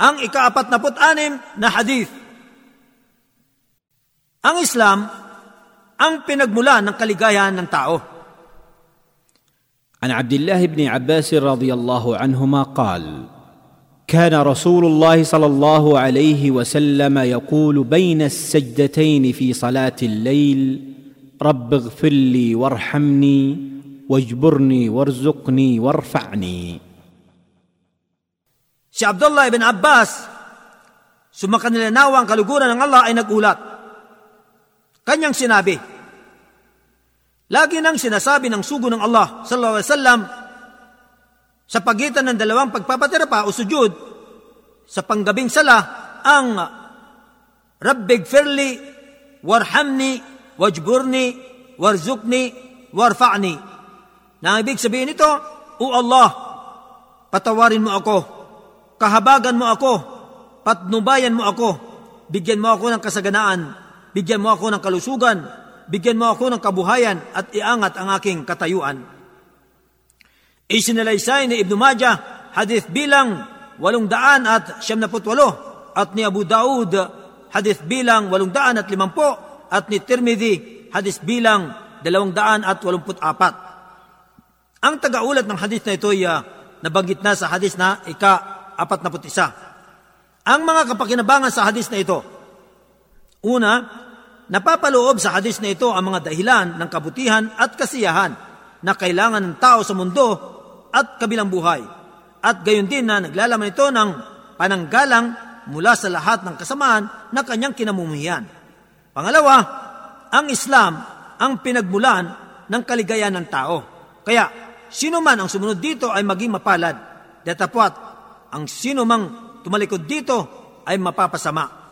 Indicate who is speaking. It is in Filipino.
Speaker 1: Ang ikaapat na anim na hadith. Ang Islam, ang pinagmula ng kaligayahan ng tao.
Speaker 2: عن عبد الله بن عباس رضي الله عنهما قال كان رسول الله صلى الله عليه وسلم يقول بين السجدتين في صلاة الليل رب اغفر لي وارحمني واجبرني وارزقني وارفعني
Speaker 1: Si Abdullah ibn Abbas, sumakanilanawa ang kaluguran ng Allah ay nagulat. Kanyang sinabi, Lagi nang sinasabi ng sugo ng Allah sallallahu alaihi wasallam sa pagitan ng dalawang pagpapatirapa o sujud sa panggabing sala ang Rabbig firli, warhamni, wajburni, warzukni, warfa'ni. Na ibig sabihin nito, O Allah, patawarin mo ako, kahabagan mo ako, patnubayan mo ako, bigyan mo ako ng kasaganaan, bigyan mo ako ng kalusugan, bigyan mo ako ng kabuhayan at iangat ang aking katayuan. Isinalaysay ni Ibn Majah hadith bilang walong daan at siyam na putwalo at ni Abu Daud hadith bilang walong daan at limampo at ni Tirmidhi hadith bilang dalawang daan at walumput apat. Ang tagaulat ng hadith na ito ay uh, nabanggit na sa hadith na ika 41. Ang mga kapakinabangan sa hadis na ito. Una, napapaloob sa hadis na ito ang mga dahilan ng kabutihan at kasiyahan na kailangan ng tao sa mundo at kabilang buhay. At gayon din na naglalaman ito ng pananggalang mula sa lahat ng kasamaan na kanyang kinamumuhian. Pangalawa, ang Islam ang pinagmulan ng kaligayahan ng tao. Kaya, sino man ang sumunod dito ay maging mapalad, datapwat ang sino mang tumalikod dito ay mapapasama.